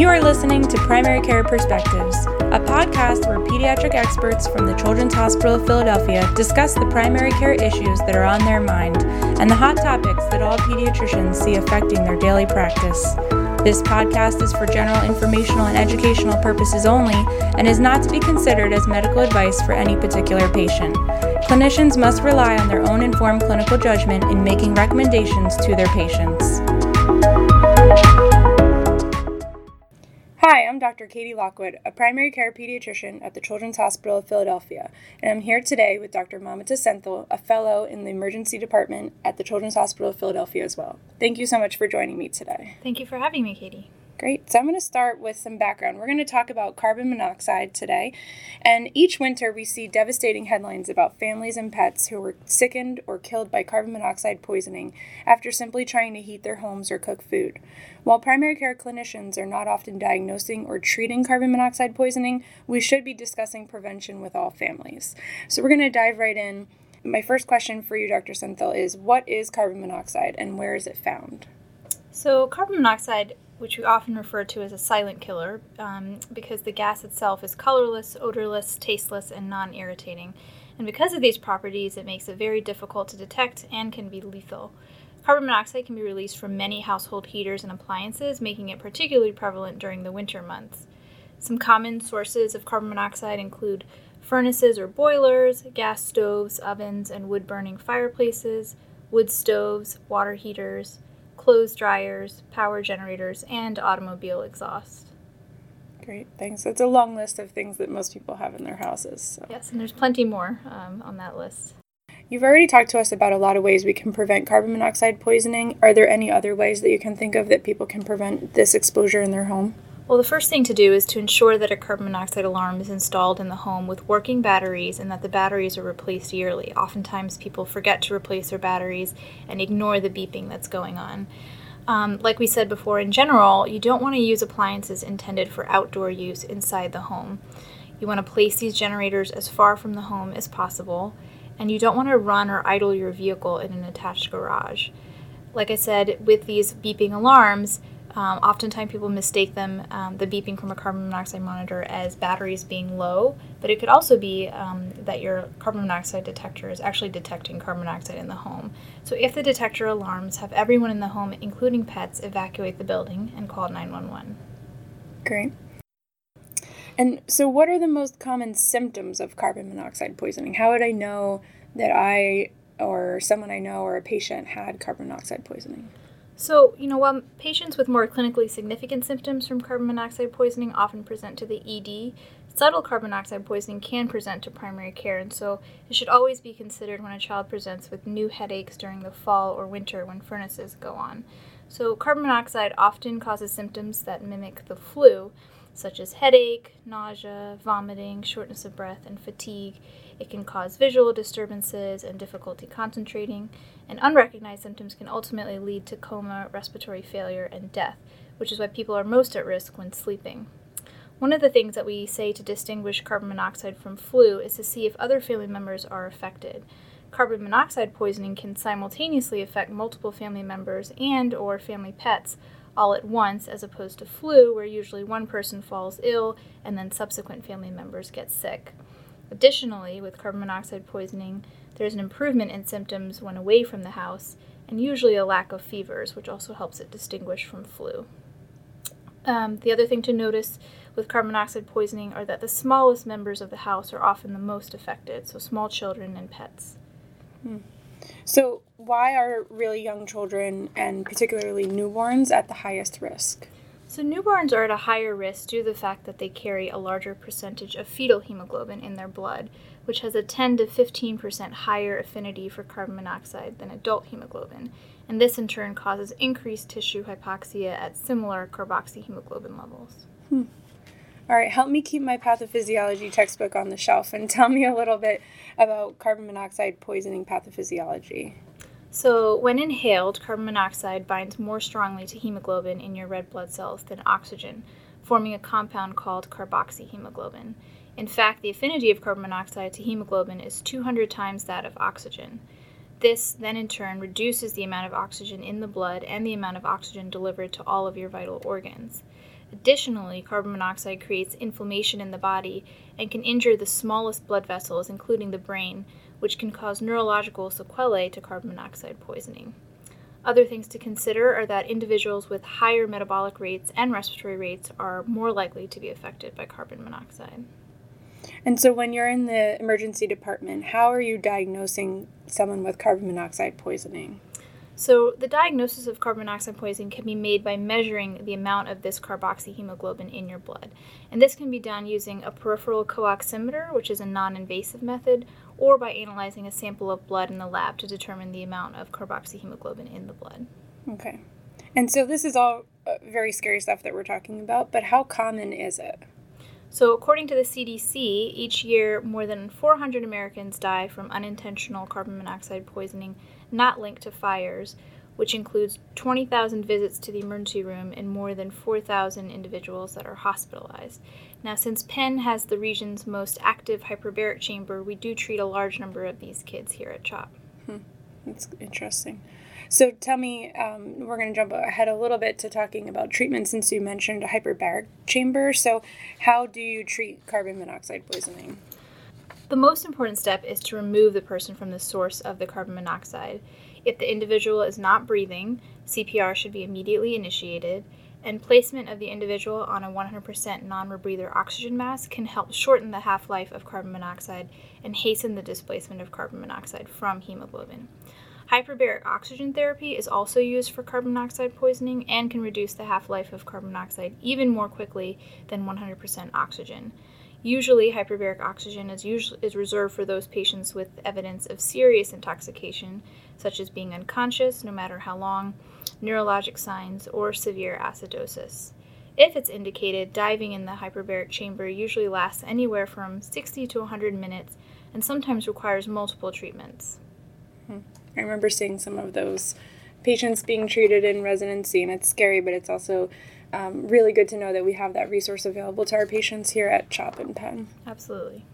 You are listening to Primary Care Perspectives, a podcast where pediatric experts from the Children's Hospital of Philadelphia discuss the primary care issues that are on their mind and the hot topics that all pediatricians see affecting their daily practice. This podcast is for general informational and educational purposes only and is not to be considered as medical advice for any particular patient. Clinicians must rely on their own informed clinical judgment in making recommendations to their patients. Dr. Katie Lockwood, a primary care pediatrician at the Children's Hospital of Philadelphia, and I'm here today with Dr. Mamata Senthil, a fellow in the emergency department at the Children's Hospital of Philadelphia as well. Thank you so much for joining me today. Thank you for having me, Katie. Great. So I'm going to start with some background. We're going to talk about carbon monoxide today. And each winter, we see devastating headlines about families and pets who were sickened or killed by carbon monoxide poisoning after simply trying to heat their homes or cook food. While primary care clinicians are not often diagnosing or treating carbon monoxide poisoning, we should be discussing prevention with all families. So we're going to dive right in. My first question for you, Dr. Senthil, is what is carbon monoxide and where is it found? So, carbon monoxide which we often refer to as a silent killer um, because the gas itself is colorless, odorless, tasteless, and non irritating. And because of these properties, it makes it very difficult to detect and can be lethal. Carbon monoxide can be released from many household heaters and appliances, making it particularly prevalent during the winter months. Some common sources of carbon monoxide include furnaces or boilers, gas stoves, ovens, and wood burning fireplaces, wood stoves, water heaters, clothes dryers, power generators, and automobile exhaust. Great, thanks. It's a long list of things that most people have in their houses. So. Yes, and there's plenty more um, on that list. You've already talked to us about a lot of ways we can prevent carbon monoxide poisoning. Are there any other ways that you can think of that people can prevent this exposure in their home? Well, the first thing to do is to ensure that a carbon monoxide alarm is installed in the home with working batteries and that the batteries are replaced yearly. Oftentimes, people forget to replace their batteries and ignore the beeping that's going on. Um, like we said before, in general, you don't want to use appliances intended for outdoor use inside the home. You want to place these generators as far from the home as possible, and you don't want to run or idle your vehicle in an attached garage. Like I said, with these beeping alarms, um, oftentimes people mistake them, um, the beeping from a carbon monoxide monitor, as batteries being low, but it could also be um, that your carbon monoxide detector is actually detecting carbon monoxide in the home. So if the detector alarms, have everyone in the home, including pets, evacuate the building and call 911. Great. And so, what are the most common symptoms of carbon monoxide poisoning? How would I know that I or someone I know or a patient had carbon monoxide poisoning? So, you know, while patients with more clinically significant symptoms from carbon monoxide poisoning often present to the ED, subtle carbon monoxide poisoning can present to primary care, and so it should always be considered when a child presents with new headaches during the fall or winter when furnaces go on. So, carbon monoxide often causes symptoms that mimic the flu, such as headache, nausea, vomiting, shortness of breath, and fatigue. It can cause visual disturbances and difficulty concentrating, and unrecognized symptoms can ultimately lead to coma, respiratory failure, and death, which is why people are most at risk when sleeping. One of the things that we say to distinguish carbon monoxide from flu is to see if other family members are affected. Carbon monoxide poisoning can simultaneously affect multiple family members and or family pets all at once as opposed to flu where usually one person falls ill and then subsequent family members get sick. Additionally, with carbon monoxide poisoning, there's an improvement in symptoms when away from the house, and usually a lack of fevers, which also helps it distinguish from flu. Um, the other thing to notice with carbon monoxide poisoning are that the smallest members of the house are often the most affected, so small children and pets. Hmm. So, why are really young children and particularly newborns at the highest risk? So, newborns are at a higher risk due to the fact that they carry a larger percentage of fetal hemoglobin in their blood, which has a 10 to 15% higher affinity for carbon monoxide than adult hemoglobin. And this in turn causes increased tissue hypoxia at similar carboxyhemoglobin levels. Hmm. All right, help me keep my pathophysiology textbook on the shelf and tell me a little bit about carbon monoxide poisoning pathophysiology. So, when inhaled, carbon monoxide binds more strongly to hemoglobin in your red blood cells than oxygen, forming a compound called carboxyhemoglobin. In fact, the affinity of carbon monoxide to hemoglobin is 200 times that of oxygen. This then in turn reduces the amount of oxygen in the blood and the amount of oxygen delivered to all of your vital organs. Additionally, carbon monoxide creates inflammation in the body and can injure the smallest blood vessels, including the brain, which can cause neurological sequelae to carbon monoxide poisoning. Other things to consider are that individuals with higher metabolic rates and respiratory rates are more likely to be affected by carbon monoxide. And so, when you're in the emergency department, how are you diagnosing someone with carbon monoxide poisoning? So, the diagnosis of carbon monoxide poisoning can be made by measuring the amount of this carboxyhemoglobin in your blood. And this can be done using a peripheral co-oximeter, which is a non invasive method, or by analyzing a sample of blood in the lab to determine the amount of carboxyhemoglobin in the blood. Okay. And so, this is all uh, very scary stuff that we're talking about, but how common is it? So, according to the CDC, each year more than 400 Americans die from unintentional carbon monoxide poisoning not linked to fires, which includes 20,000 visits to the emergency room and more than 4,000 individuals that are hospitalized. Now, since Penn has the region's most active hyperbaric chamber, we do treat a large number of these kids here at CHOP. Hmm. That's interesting. So tell me, um, we're going to jump ahead a little bit to talking about treatment since you mentioned a hyperbaric chamber. So, how do you treat carbon monoxide poisoning? The most important step is to remove the person from the source of the carbon monoxide. If the individual is not breathing, CPR should be immediately initiated, and placement of the individual on a 100% non rebreather oxygen mask can help shorten the half life of carbon monoxide and hasten the displacement of carbon monoxide from hemoglobin. Hyperbaric oxygen therapy is also used for carbon monoxide poisoning and can reduce the half life of carbon monoxide even more quickly than 100% oxygen. Usually, hyperbaric oxygen is, usually, is reserved for those patients with evidence of serious intoxication, such as being unconscious no matter how long, neurologic signs, or severe acidosis. If it's indicated, diving in the hyperbaric chamber usually lasts anywhere from 60 to 100 minutes and sometimes requires multiple treatments. Hmm. I remember seeing some of those patients being treated in residency, and it's scary, but it's also um, really good to know that we have that resource available to our patients here at CHOP and Penn. Absolutely.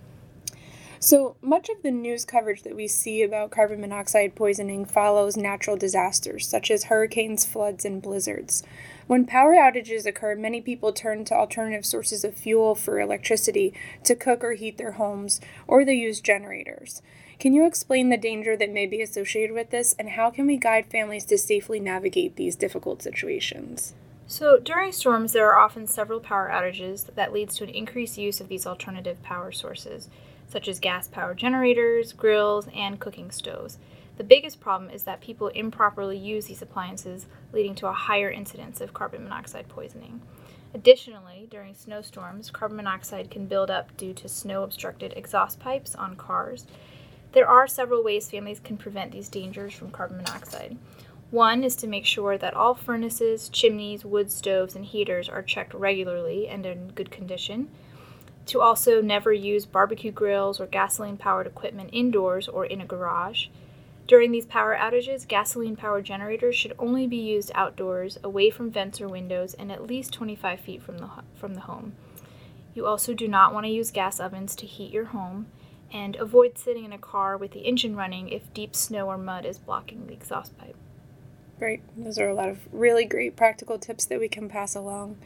So much of the news coverage that we see about carbon monoxide poisoning follows natural disasters such as hurricanes, floods, and blizzards. When power outages occur, many people turn to alternative sources of fuel for electricity to cook or heat their homes, or they use generators. Can you explain the danger that may be associated with this, and how can we guide families to safely navigate these difficult situations? So, during storms, there are often several power outages that leads to an increased use of these alternative power sources, such as gas power generators, grills, and cooking stoves. The biggest problem is that people improperly use these appliances, leading to a higher incidence of carbon monoxide poisoning. Additionally, during snowstorms, carbon monoxide can build up due to snow obstructed exhaust pipes on cars, there are several ways families can prevent these dangers from carbon monoxide. One is to make sure that all furnaces, chimneys, wood stoves, and heaters are checked regularly and in good condition. To also never use barbecue grills or gasoline powered equipment indoors or in a garage. During these power outages, gasoline powered generators should only be used outdoors, away from vents or windows, and at least 25 feet from the, from the home. You also do not want to use gas ovens to heat your home and avoid sitting in a car with the engine running if deep snow or mud is blocking the exhaust pipe. Great. Those are a lot of really great practical tips that we can pass along.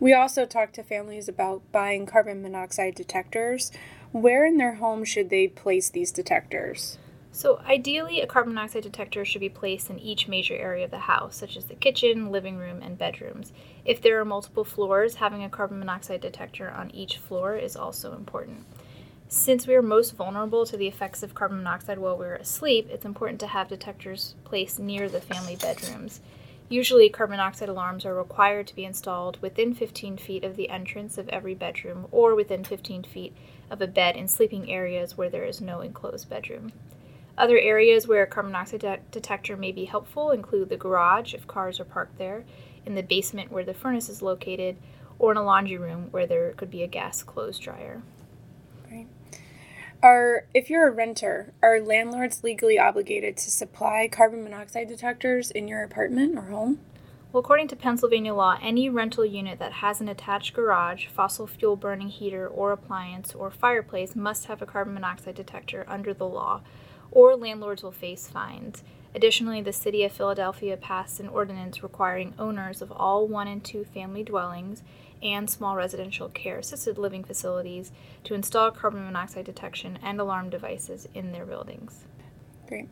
We also talk to families about buying carbon monoxide detectors. Where in their home should they place these detectors? So, ideally, a carbon monoxide detector should be placed in each major area of the house, such as the kitchen, living room, and bedrooms. If there are multiple floors, having a carbon monoxide detector on each floor is also important. Since we are most vulnerable to the effects of carbon monoxide while we're asleep, it's important to have detectors placed near the family bedrooms. Usually, carbon monoxide alarms are required to be installed within 15 feet of the entrance of every bedroom or within 15 feet of a bed in sleeping areas where there is no enclosed bedroom. Other areas where a carbon monoxide de- detector may be helpful include the garage if cars are parked there, in the basement where the furnace is located, or in a laundry room where there could be a gas clothes dryer. Are if you're a renter, are landlords legally obligated to supply carbon monoxide detectors in your apartment or home? Well, according to Pennsylvania law, any rental unit that has an attached garage, fossil fuel burning heater or appliance, or fireplace must have a carbon monoxide detector under the law, or landlords will face fines. Additionally, the City of Philadelphia passed an ordinance requiring owners of all one and two family dwellings and small residential care assisted living facilities to install carbon monoxide detection and alarm devices in their buildings. Great.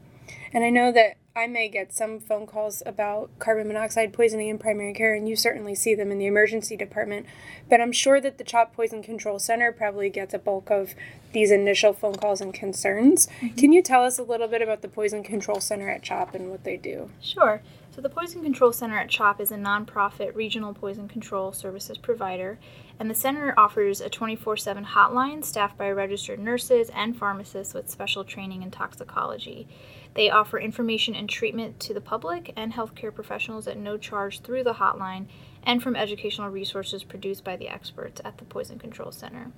And I know that I may get some phone calls about carbon monoxide poisoning in primary care, and you certainly see them in the emergency department. But I'm sure that the CHOP Poison Control Center probably gets a bulk of these initial phone calls and concerns. Mm-hmm. Can you tell us a little bit about the Poison Control Center at CHOP and what they do? Sure. So, the Poison Control Center at CHOP is a nonprofit regional poison control services provider, and the center offers a 24 7 hotline staffed by registered nurses and pharmacists with special training in toxicology. They offer information and treatment to the public and healthcare professionals at no charge through the hotline and from educational resources produced by the experts at the Poison Control Center.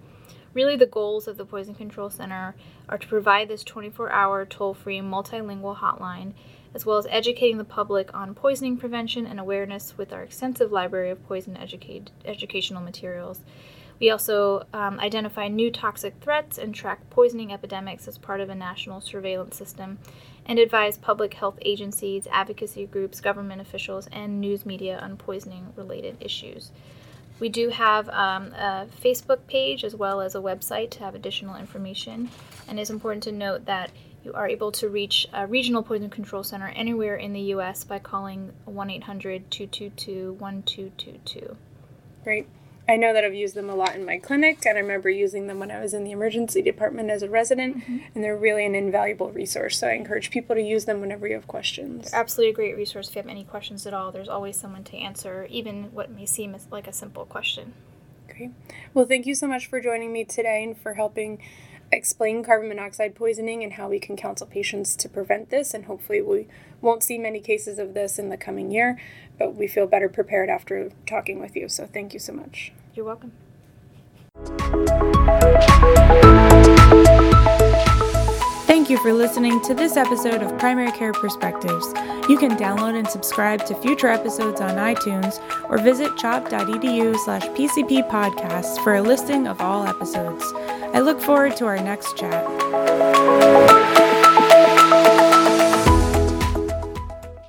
Really, the goals of the Poison Control Center are to provide this 24 hour toll free multilingual hotline as well as educating the public on poisoning prevention and awareness with our extensive library of poison educate, educational materials. We also um, identify new toxic threats and track poisoning epidemics as part of a national surveillance system and advise public health agencies, advocacy groups, government officials, and news media on poisoning related issues. We do have um, a Facebook page as well as a website to have additional information, and it's important to note that you are able to reach a regional poison control center anywhere in the U.S. by calling 1 800 222 1222. Great. I know that I've used them a lot in my clinic, and I remember using them when I was in the emergency department as a resident, mm-hmm. and they're really an invaluable resource. So I encourage people to use them whenever you have questions. They're absolutely a great resource if you have any questions at all. There's always someone to answer, even what may seem like a simple question. Great. Well, thank you so much for joining me today and for helping explain carbon monoxide poisoning and how we can counsel patients to prevent this. And hopefully, we won't see many cases of this in the coming year, but we feel better prepared after talking with you. So, thank you so much. You're welcome. Thank you for listening to this episode of Primary Care Perspectives. You can download and subscribe to future episodes on iTunes or visit chop.edu slash PCP podcasts for a listing of all episodes. I look forward to our next chat.